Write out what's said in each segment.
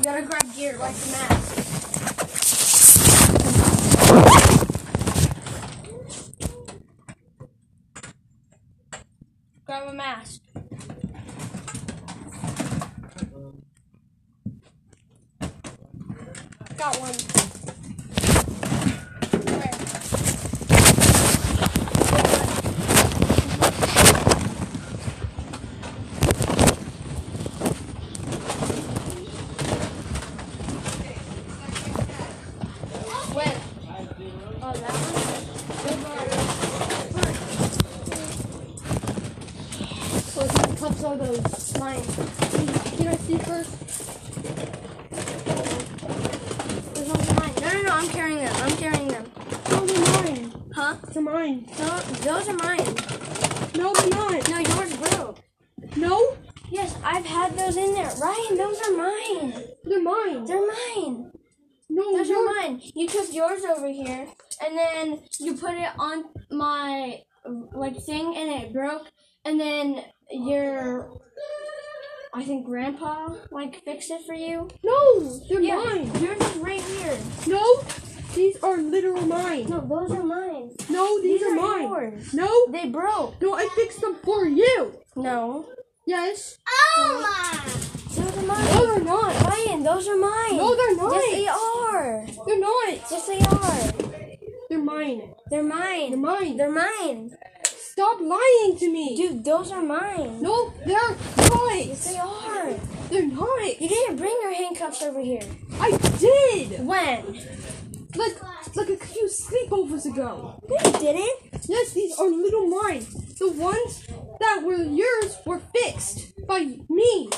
You gotta grab gear like the mask. Grab a mask. Got one. Where? When? Oh, that one? So these cups are those mine. Can I see first? Those ones are mine. No, no, no, I'm carrying them. I'm carrying them. No, they're mine. Huh? They're mine. No, those are mine. No, they're not. No, yours broke. No, Yes, I've had those in there. Ryan, those are mine. they're mine. They're mine. No, Those are yours- mine. You took yours over here, and then you put it on my like thing, broke. And then your, I think Grandpa like fixed it for you. No, they're Yeah, mine. yours is right here. No, these are literal mine. No, those are mine. No, these, These are, are mine. yours. No, They broke. no, I fixed them for you. No. Yes. Oh my! Those are mine. No, they're not. Ryan, those are mine. No, they're not. Yes, they are. They're not. Yes, they are. They're mine. They're mine. They're mine. They're mine. Stop lying to me. Dude, those are mine. No, they're Yes, they are. They're not. You didn't bring your handcuffs over here. I did. When? Like, like a few sleepovers ago. No, you didn't. Yes, these are little mine. The ones that were yours were fixed by me.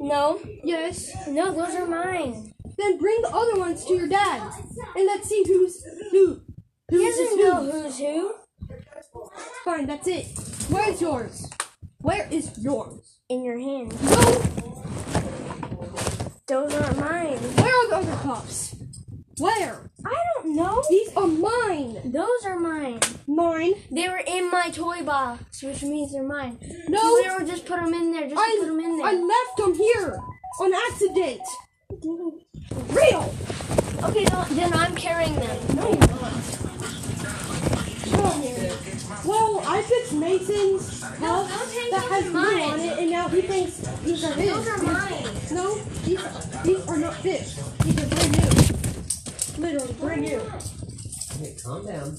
No. Yes. No, those are mine. Then bring the other ones to your dad, and let's see who's who. He doesn't who. know who's who. Fine, that's it. Where's yours? Where is yours? In your hand. No. Those aren't mine. Where are the other cups? Where? I don't know. These are mine. Those are mine. Mine. They were in my toy box, which means they're mine. No. So they were just put them in there, just I put them in there. I left them here on accident. Real. Okay, no, then I'm carrying them. No, you're not. Well, I fixed Mason's house those hang that has blue mine. on it, and now he thinks these are his. Those are mine. No, these these are not fixed. These are brand new. Literally brand new. Hey, calm down.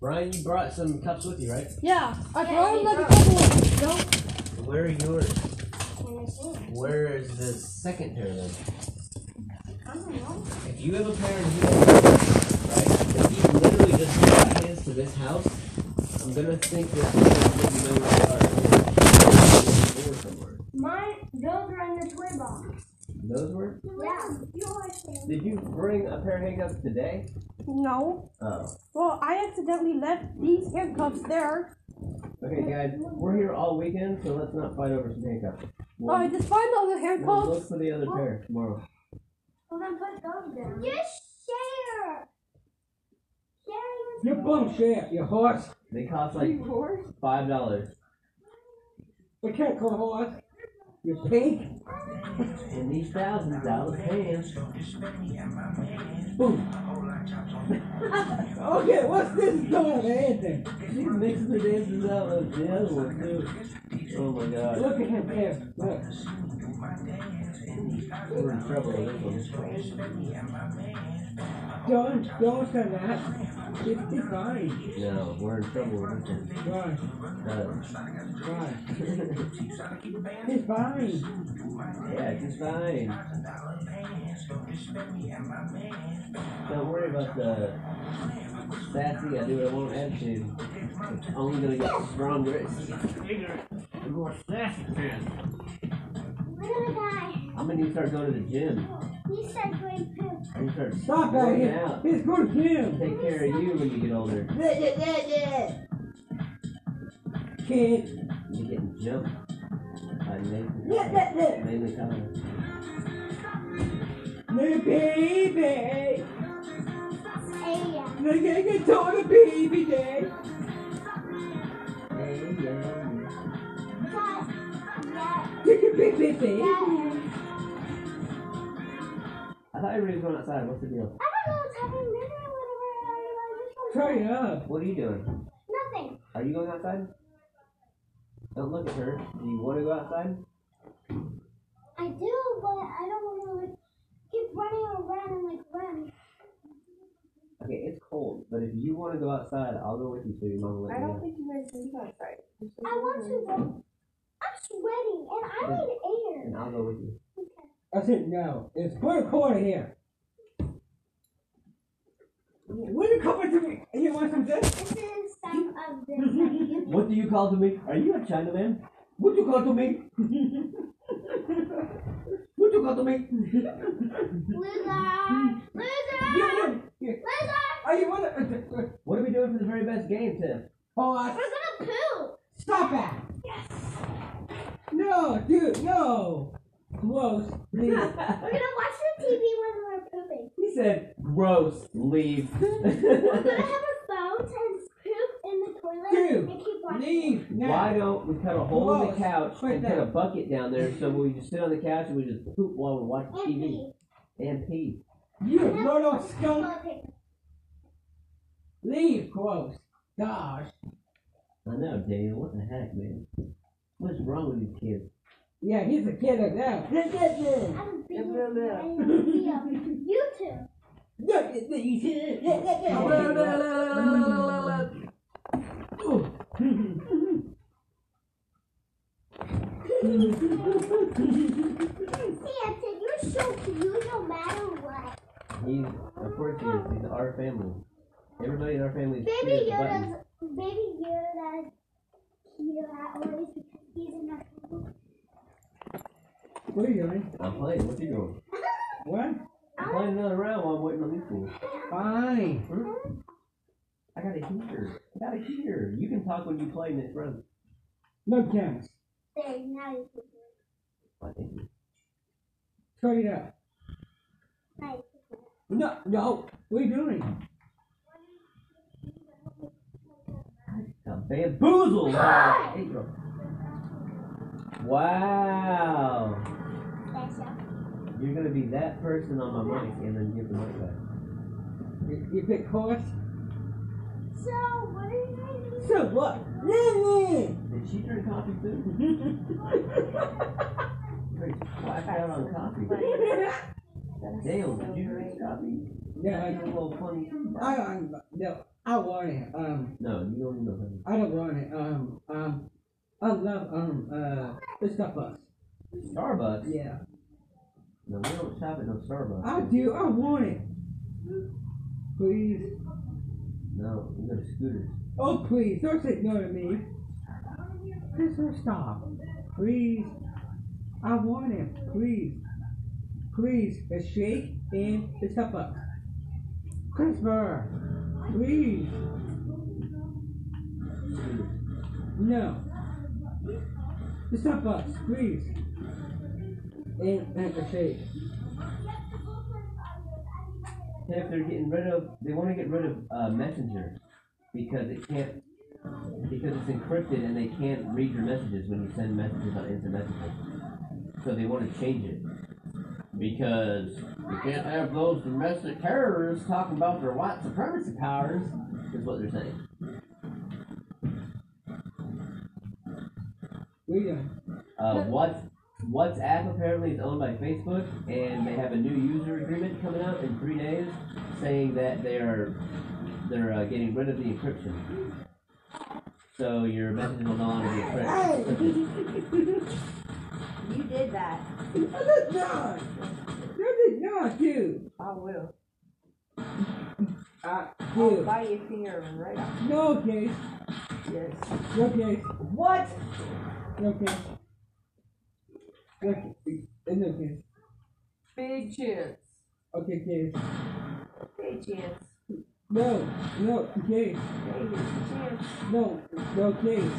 Brian, you brought some cups with you, right? Yeah, I Yeah, brought he him like a couple of no. Where are yours? Let me see. Where is the second pair of then? I don't know. If you have a pair and he has a pair, right? If he literally just brought his to this house, I'm gonna think that he doesn't even know where they are. Or. Mine, those are in the toy box. Those were? Yeah. You always say. Did you bring a pair of handcuffs today? No. Oh. Well, I accidentally left these handcuffs there. Okay, guys, we're here all weekend, so let's not fight over some handcuffs. We'll, Alright, just find the other we'll handcuffs. look for the other pair tomorrow. Well, then put those down. Just share. Sharing You bullshit, you horse. They cost like horse? five dollars. We can't call horse. You pig. In these thousand dollar pants. Boom. okay, what's this doing, Anthony? She's mixing the dances out with the other one too. Oh my god. Look at him there. Look. We're in trouble with this one. Don't, don't say that. It's fine. No, we're in trouble with this Why? one. Why? It's fine. Yeah, it's fine. Don't worry about the sassy, I do what I want attitude. It's only gonna get stronger. It's bigger. The more sassy man. Little guy. I'm gonna need to start going to the gym. He said grade two. Gonna Stop that. working It's, out. it's good for you. Take care of you when you get older. Kid. You're getting jumped by Nathan. Yeah, yeah, yeah. Mainly Tyler. Little baby. Hey, Look at the daughter baby day. Hey, yeah. yeah. Look at big, big baby. Yeah. I thought everybody was going outside. What's the deal? I don't know what's happening. Maybe I whatever. Uh, I just want Turn it up. What are you doing? nothing. Are you going outside? Don't look at her. Do you want to go outside? I do, but I don't want to like keep running around and like run. Okay, it's cold, but if you want to go outside, I'll go with you so your mom will let I you don't know. think you guys can go outside. I want to, but I'm sweating and I need air. And I'll go with you. I said no. It's put a quarter here. Will you come to me? You want some this? This is some of this that What do you call to me? Are you a Chinaman? What do you call to me? what do you call to me? Loser! Loser! Loser! are you want to? What are we doing for the very best game, Tiff? Pause. We're gonna poo! Stop that. Yes! No, dude, no. Gross. Please. We're gonna watch the TV when we're pooping. He said, gross, leave. We're gonna have our phones and poop in the toilet Dude, and keep watching. Leave now. Why don't we cut a hole in the Gross. couch Right and put a there. bucket down there so we just sit on the couch and we just poop while we're watching And TV pee. and pee? You little skunk. Toilet. Leave, gross. Gosh. I know, Daniel. What the heck, man? What's wrong with these kids? Yeah, he's a kid of that. I'm a big video. You two. See, I said you're so cute no matter what. He's, of course, he is. He's our family. Everybody in our family is Baby cute as a button. Yoda's baby Yoda's cute always because he's in our family. What are you doing? I'm playing. What are you doing? What? I'm playing another round while I'm waiting on these fools. Fine. Hmm? I got a heater. I got a heater. You can talk when you play next round. No chance. There, now you can do I think. Turn it up. it. Nice. No, no. What are you doing? Got bamboozled. by an. Wow. Special. You're gonna be that person on my mic and then give the mic back. You, you pick horse? So, what are you guys doing? So what? Lily! Did she drink coffee too? Very whacked out on coffee. Dale, did you drink coffee? Yeah, You're a little funny. I, I, no, I want it. Um, No, you don't know no honey. I don't want it. Um, um, I love, um, uh, the Starbucks. Starbucks? Yeah. No, we don't shop at no Starbucks. I do. I want it. Please. No, we go to Scooters. Oh, please. Don't say no to me. Christopher, stop. Please. I want it. Please. Please. A shake and the Starbucks. Christopher. Please. No. The Starbucks, please. And, and a shake. If they're getting rid of, they want to get rid of uh, Messenger because it can't, because it's encrypted and they can't read your messages when you send messages on instant messaging. So they want to change it because you can't have those domestic terrorists talking about their white supremacy powers. Is what they're saying. Are you? Uh, what WhatsApp apparently is owned by Facebook, and they have a new user agreement coming out in three days, saying that they are they're uh, getting rid of the encryption. So your messages will no longer be encrypted. You did that. I did not. I did not, dude. I will. Uh, I'll dude. buy your finger right off. No case. Yes. No case. What? No case. Uh, No. Big chance. Okay, case. Big chance. No. No here's the chance. No. No case.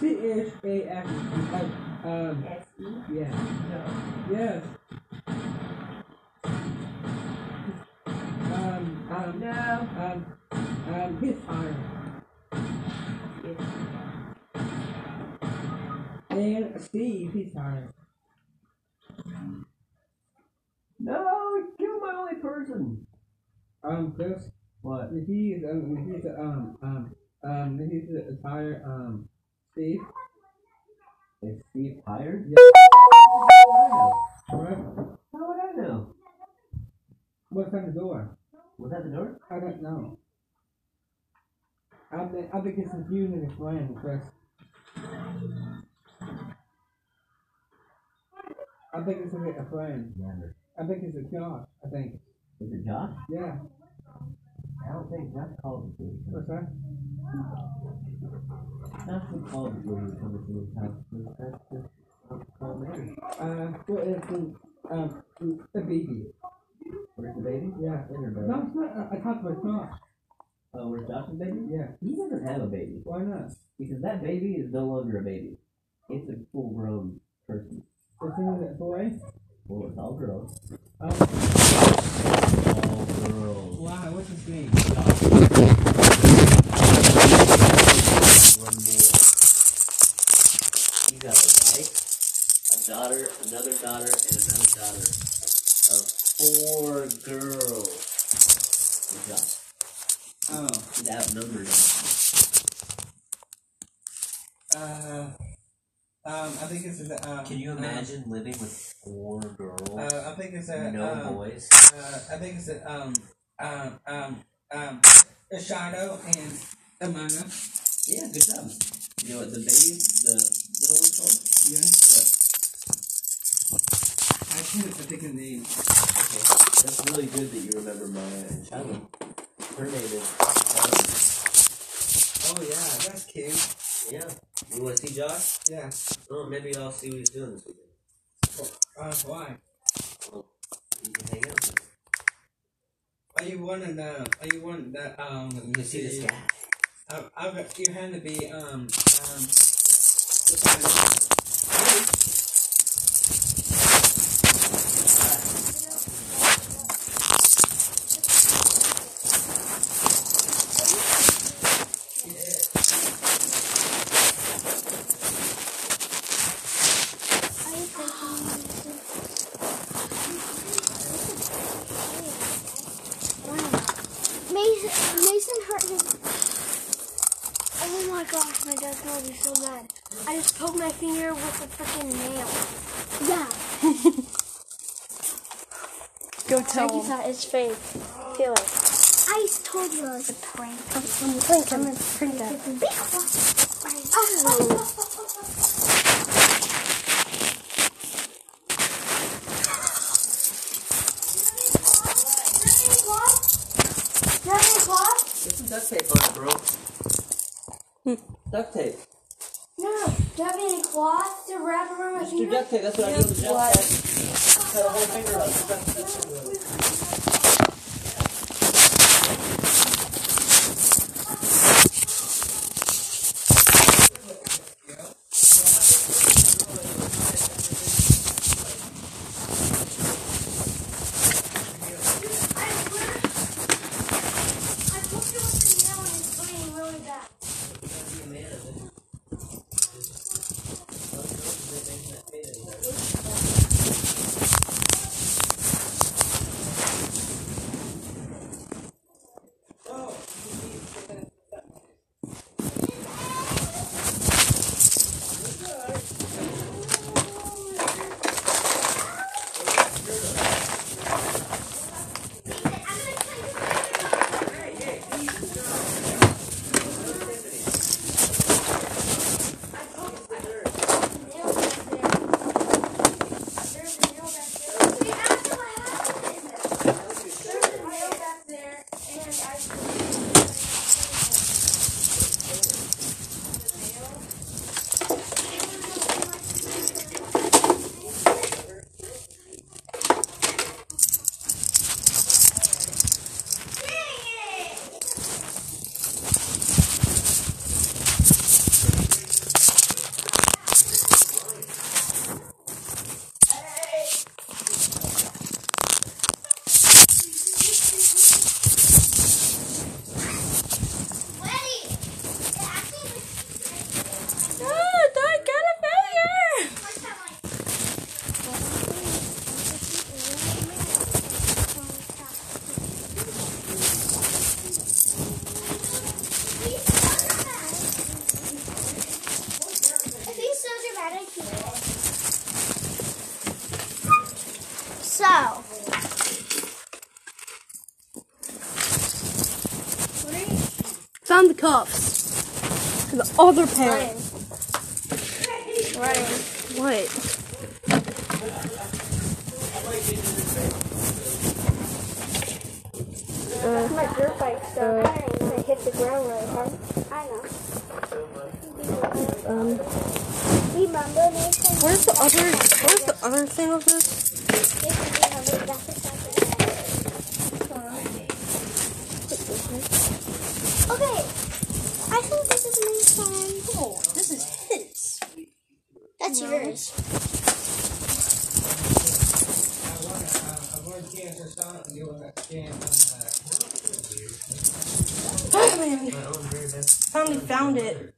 C H A F. Um. S E. Yeah. No. Yes. Um. Um. No. Um. Um. His iron. Yes. And Steve, he's tired. No, kill my only person. Um, Chris, What? he's um, he's um um um he's a tire um Steve. Is Steve tired? Yeah. How would I know? What's on the door? Was that the door? I don't know. I think I think it's confusing his friend, Chris. I think it's a, a friend. Never. I think it's a Josh. I think. Is it Josh? Yeah. I don't think Josh called the police. What's that? Josh would call the police when to his house. That's just called Mary. Uh, well, it's a, um, a baby. Where's the baby? Yeah. In her belly. No, it's not. I, I talked about Josh. Oh, where's Josh's baby? Yeah. He doesn't have a baby. Why not? Because that baby is no longer a baby. It's a full grown person. It's in that boy. Well, it's all girls. Um, All girls. wow, what's his name? One boy. You got a wife, a daughter, another daughter, and another daughter. Of four girls. Good job. Oh. He's outnumbered. Uh. Um, I think it's a. Um, Can you imagine living with four girls? Uh, I think it's a. no um, boys. Uh, I think it's a. Um. Um. Um. Um. A shadow and Amanda. Yeah, good job. You know what the baby, the little one's called? Yeah. I can't think of the name. Okay. That's really good that you remember Maya and Shadow. Her name is Shadow. Oh yeah, that's cute. Yeah. You want to see Josh? Yeah. Oh, maybe I'll see what he's doing this weekend. Uh, why? Well, you can hang out. Are you wanting the? Are you wanting the? Um. You can see this guy. I, I got you had to be um um. Are you thinking? Mason, Mason hurt his. Oh my gosh, my dad's gonna be so mad. I just poked my finger with a freaking nail. Yeah. Go tell Frankie him. thought fake. Feel it. I told you it was a prank. I'm, I'm prank. I'm gonna print that. Oh. Get some duct tape on it, bro. Hmm. duct tape. No, do you have any cloth to wrap around my Just do finger? duct tape. That's what I do with the duct tape. Other pair. What? That's my dirt bike, so I hit the ground really hard. I know. Um, Remember, where's the other? Where's the other thing of this? Nathan, remember, that's exactly Okay, I think this is Nathan. Oh, this is his. That's yours. Oh man! Finally found it.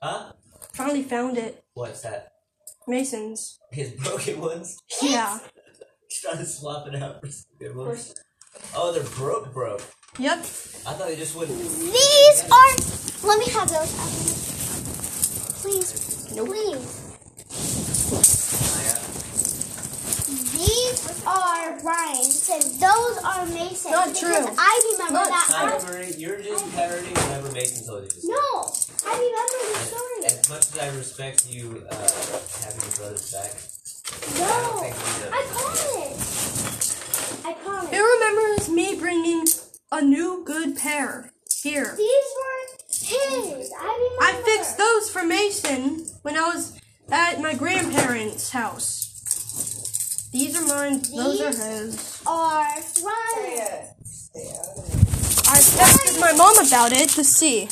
Huh? Finally found it. What's that? Mason's. His broken ones? Yeah. He's Trying to swap it out for some good ones. Oh, they're broke, broke. Yep. I thought they just wouldn't. These are. Let me have those. Please. No. Please. Oh, These are Ryan. Said those are Mason. Not true. I remember Not that. Hi, I, Marie. You're just parroting whatever Mason told you no, I remember the story. As much as I respect you uh, having your brothers back, No, don't think we I did. promise. I promise. It It remembers me bringing a new good pair here. These were his. I remember. I fixed those for Mason when I was at my grandparents' house. These are mine. Those are his. Are Ryan. I texted my mom about it to see.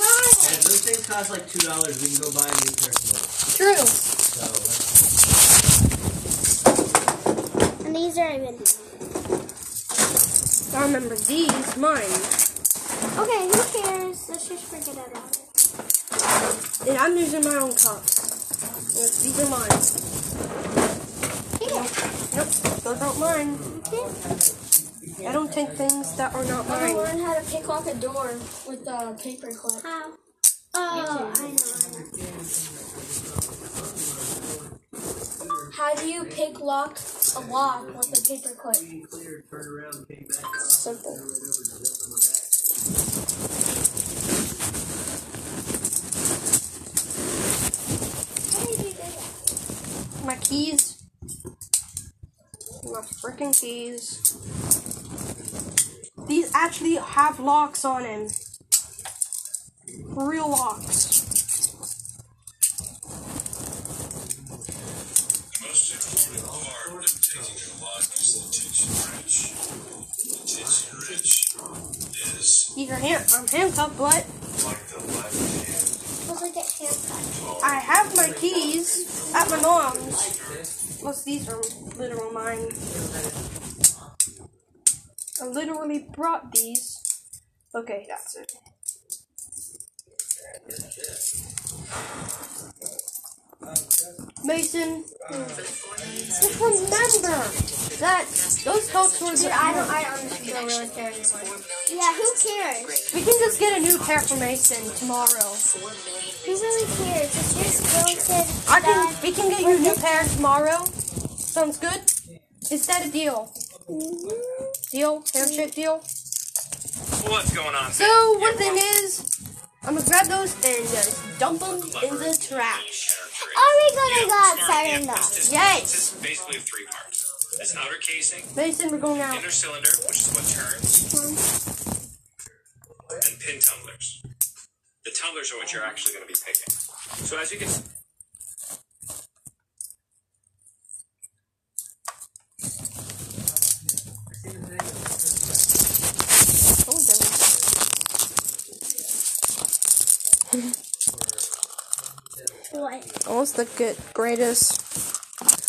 Ryan. And those things cost like two dollars, we can go buy a new pair of tomorrow. True. So let's And these are even. I remember these, mine. Okay, who cares? Let's just forget about it. And I'm using my own cups. These are mine. Here. Nope, those aren't mine. Okay. I don't take things that are not mine. I learned how to pick lock a door with a paper clip. How? Oh, I know, I know. How do you pick lock a lock with a paper clip? Simple. How did you do that? My keys. My freaking keys. These actually have locks on them. Real locks. Are hand I'm handcuffed, but. I have my keys at my mom's. Plus these are literal mine. I literally brought these. Okay, that's it. Mason, just remember that those helps were Dude, I don't. I honestly don't really care anymore. Yeah, who cares? We can just get a new pair for Mason tomorrow. Who really cares? It's just Wilson. I can. We can get you a new pair tomorrow. Sounds good. Is that a deal? Mm-hmm. Deal? Handshake deal? What's going on? So one thing is, I'm gonna grab those and just dump them in the trash. Are we gonna go outside or not? Yes. It's basically three parts. This outer casing, Mason, we're going out. inner cylinder, which is what turns, hmm. and pin tumblers. The tumblers are what you're actually going to be picking. So as you can Oh, there What? Oh, what's the good, greatest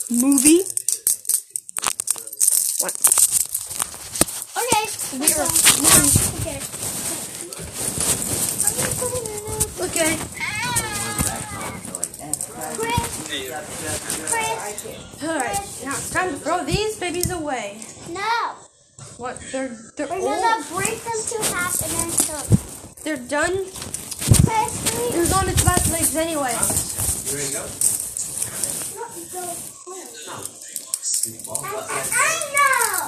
movie? What? Okay. Okay. Okay. Chris. Chris. Alright, now it's time to throw these babies away. No. What? They're they're We're old. gonna break them to half and then cook. They're done. Chris, please. It was on its last legs anyway. You ready to go? Not go home. These I know.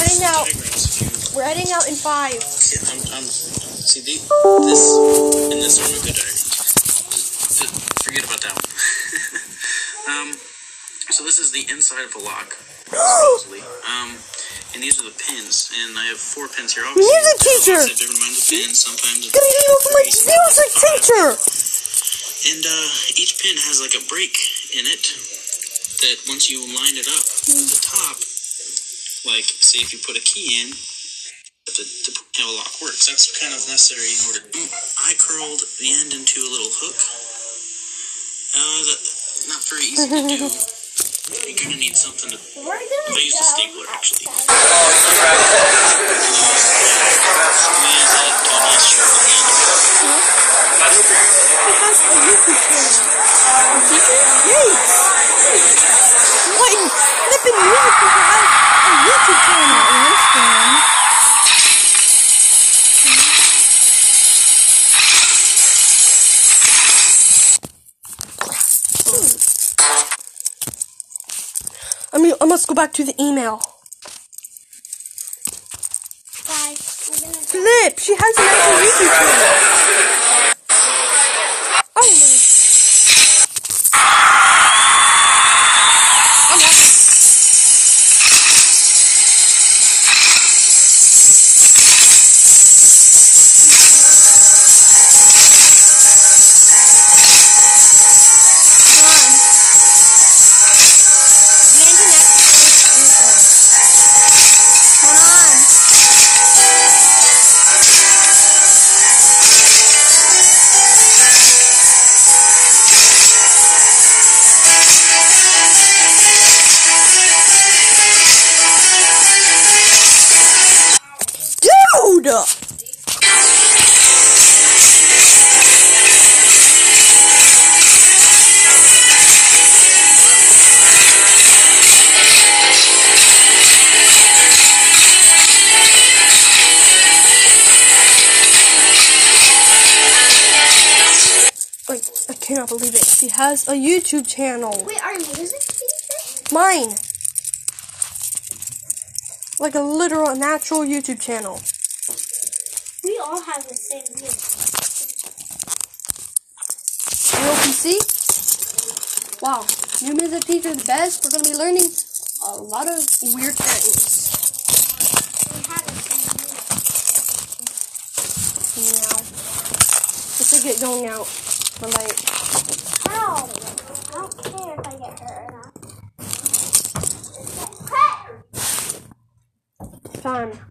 Heading out. Diagrams, if you- We're heading out in five. Yeah, I'm, I'm, see, the, this and this are good just forget about that one. um, so this is the inside of the lock, supposedly. Um, and these are the pins, and I have four pins here. Obviously, Music teacher! lots different kinds of pins. Sometimes it's Gonna go for my music teacher. And uh, each pin has like a break in it that once you line it up at the top, like say if you put a key in, to, to how a lock works. That's kind of necessary in order. Mm, I curled the end into a little hook. Uh, not very easy to do. You kind of need something to. We're gonna I used a go. stapler actually. And uh, do a nice sharp end. What in flippin' music teacher has a YouTube channel? I mean, I must go back to the email. Bye. We're gonna. Flip, she has an actual YouTube channel. Has a YouTube channel. Wait, our music teacher? Mine. Like a literal natural YouTube channel. We all have the same music. Real PC. Wow. New music teacher the best. We're gonna be learning a lot of weird things. We have the same. Now. Let's get going out. We're late. I don't care if I get hurt or not. Time.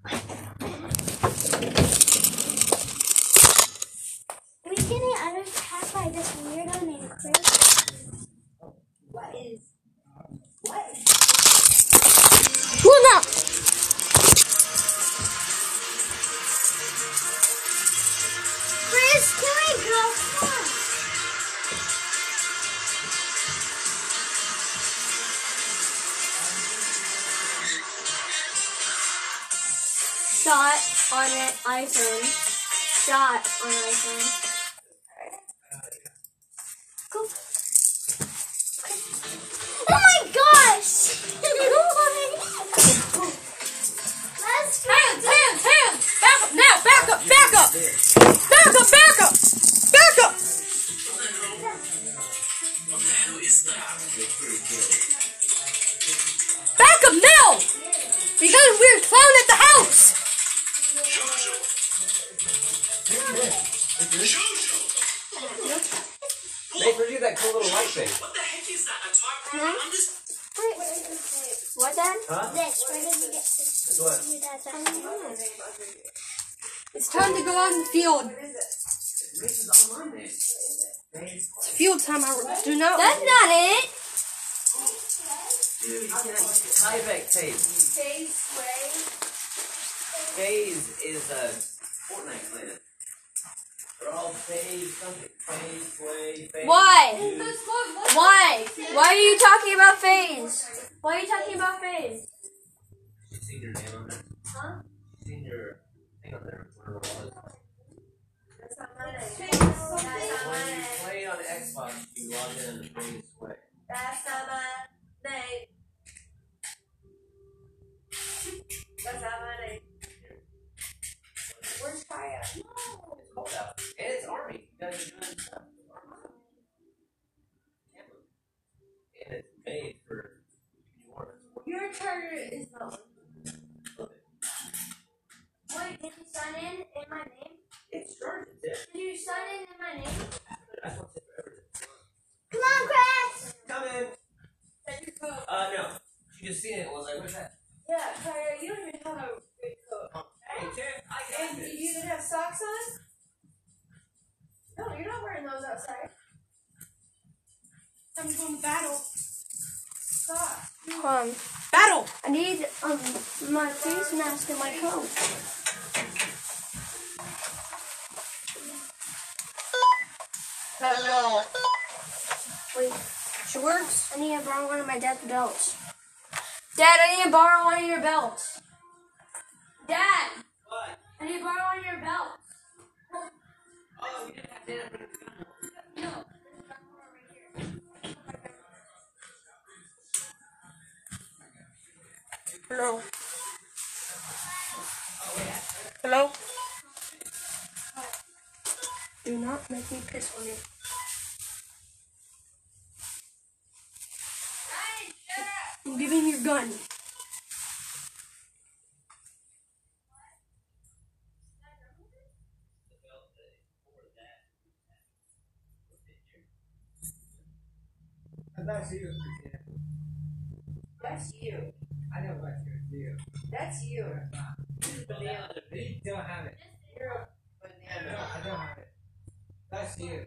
Back up now! We got a weird clown at the house! Nate, where'd you get that cool little light thing? What What then? Huh? this. Where did you get this? What? You guys are- It's time to go out in the field. Races online, Nate. It's field time. I do not. That's not it. Dude, you cannot use the Tyvek tape. FaZe is a Fortnite clan. They're all phase something. FaZe, sway, phase. Why? dude. Why? Why are you talking about phase? Why are you talking about phase? You seen your name on there? Huh? You seen your thing on there? Whatever it was. When you play on Xbox, you log in the biggest way. Bersama Nate. Bersama Where's Kaya? No, it's cold out. And it's Army. You guys are doing stuff. Do not make me piss on you. I'm giving you your gun. That's you. That's you. I know that's you. That's you. That's Yeah.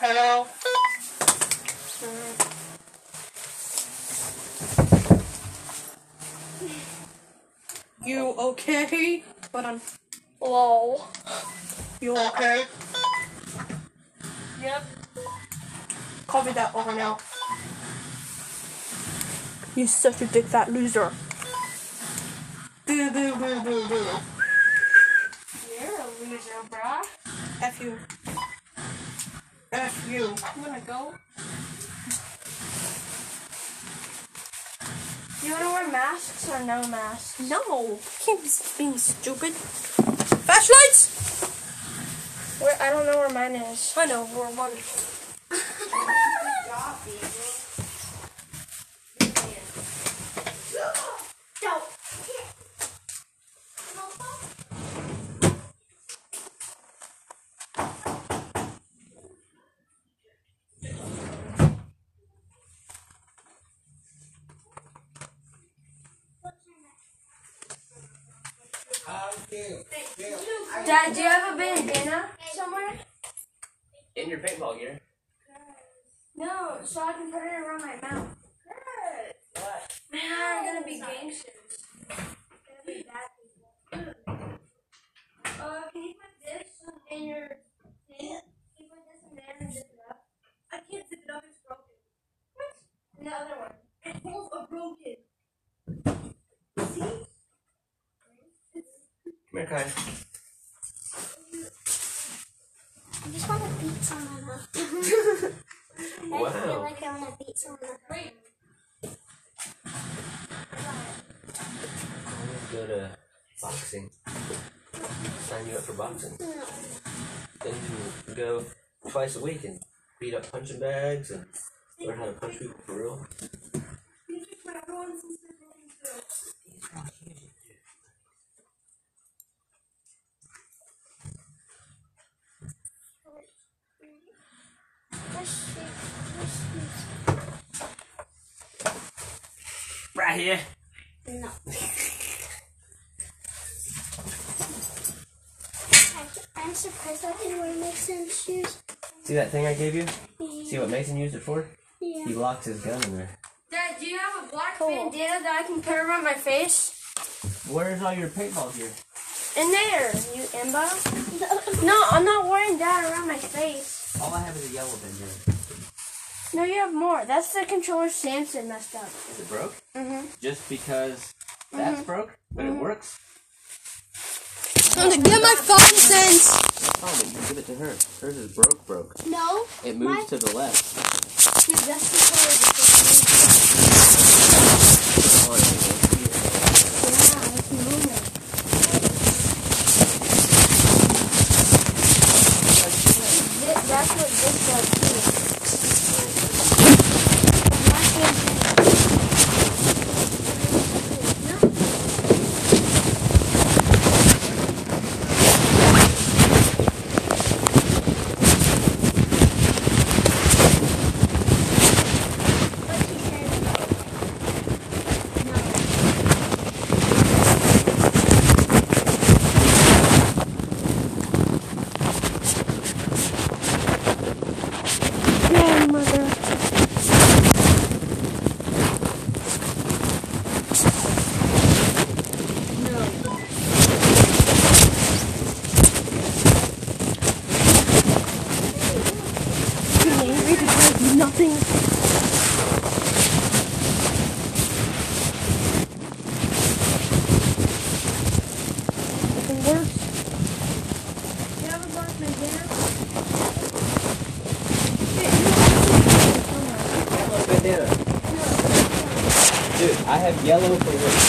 Hello. You okay? Hold on. Lol. You okay? Yep. Copy that over now. You such a dick fat loser. Boo boo boo boo boo. You're bra? F you. F you. You wanna go? You wanna wear masks or no masks? No. Can't be being stupid. Flashlights? Where I don't know where mine is. I know, we're one. Dad, do you have a bandana somewhere? In your paintball gear. No, so I can put it around my mouth. What? Man, I'm gonna be gangsters. Uh, can you put this in your thing? Can you put this in there and zip it up? I can't zip it up, it's broken. And the other one. It's both are broken. Come here, Kai. I just want to beat someone up. wow. I feel like I want to beat someone up. Wait, I'm gonna go to boxing. Sign you up for boxing. Then you can go twice a week and beat up punching bags and learn how to punch people for real. you took my other one since they're broken too. Right here. No. I'm surprised I can wear Mason's shoes. See that thing I gave you? See what Mason used it for? Yeah. He locks his gun in there. Dad, do you have a black Cool. bandana that I can put around my face? Where's all your paintball gear? In there, you imbo. No, I'm not wearing that around my face. All I have is a yellow bandana. No, you have more. That's the controller Samson messed up. Is it broke? Mm-hmm. Just because that's broke, but it works? I'm gonna Get my phone sense. Oh, but you can give it to her. Hers is broke, broke. No. It moves My- to the left. Dude, that's the color of the Come on, Mason. Yeah, it's That's what this does too. Yellow bandana. Dude, I have yellow for work.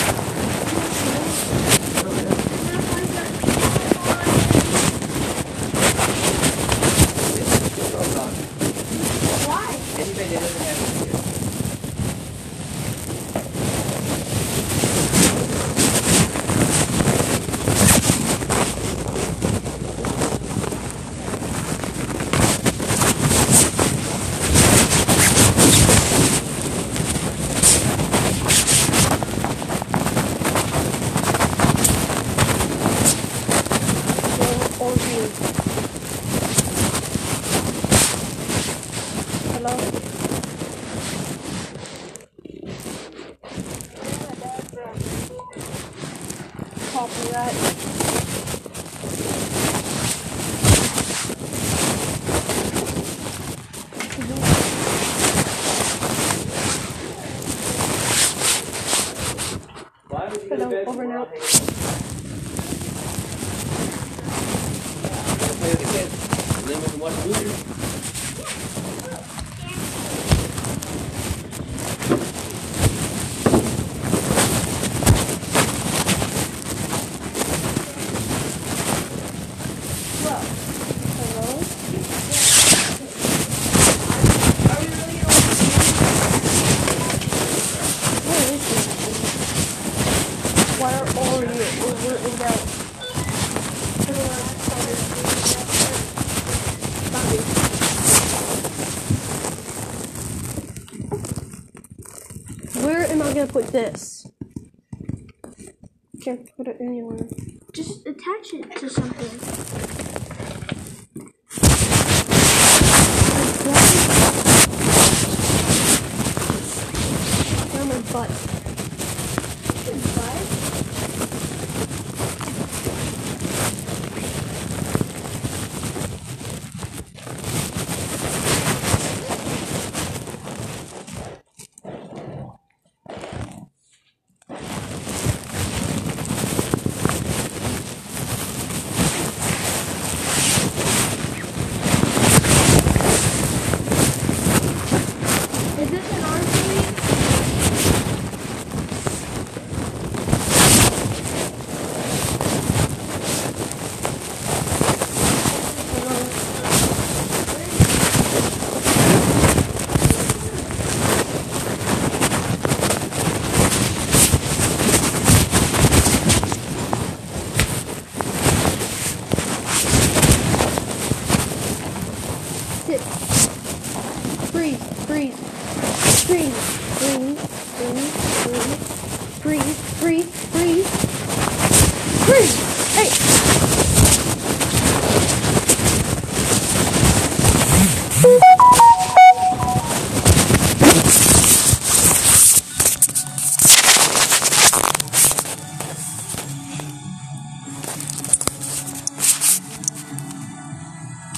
Europe put it anywhere. Just attach it to something.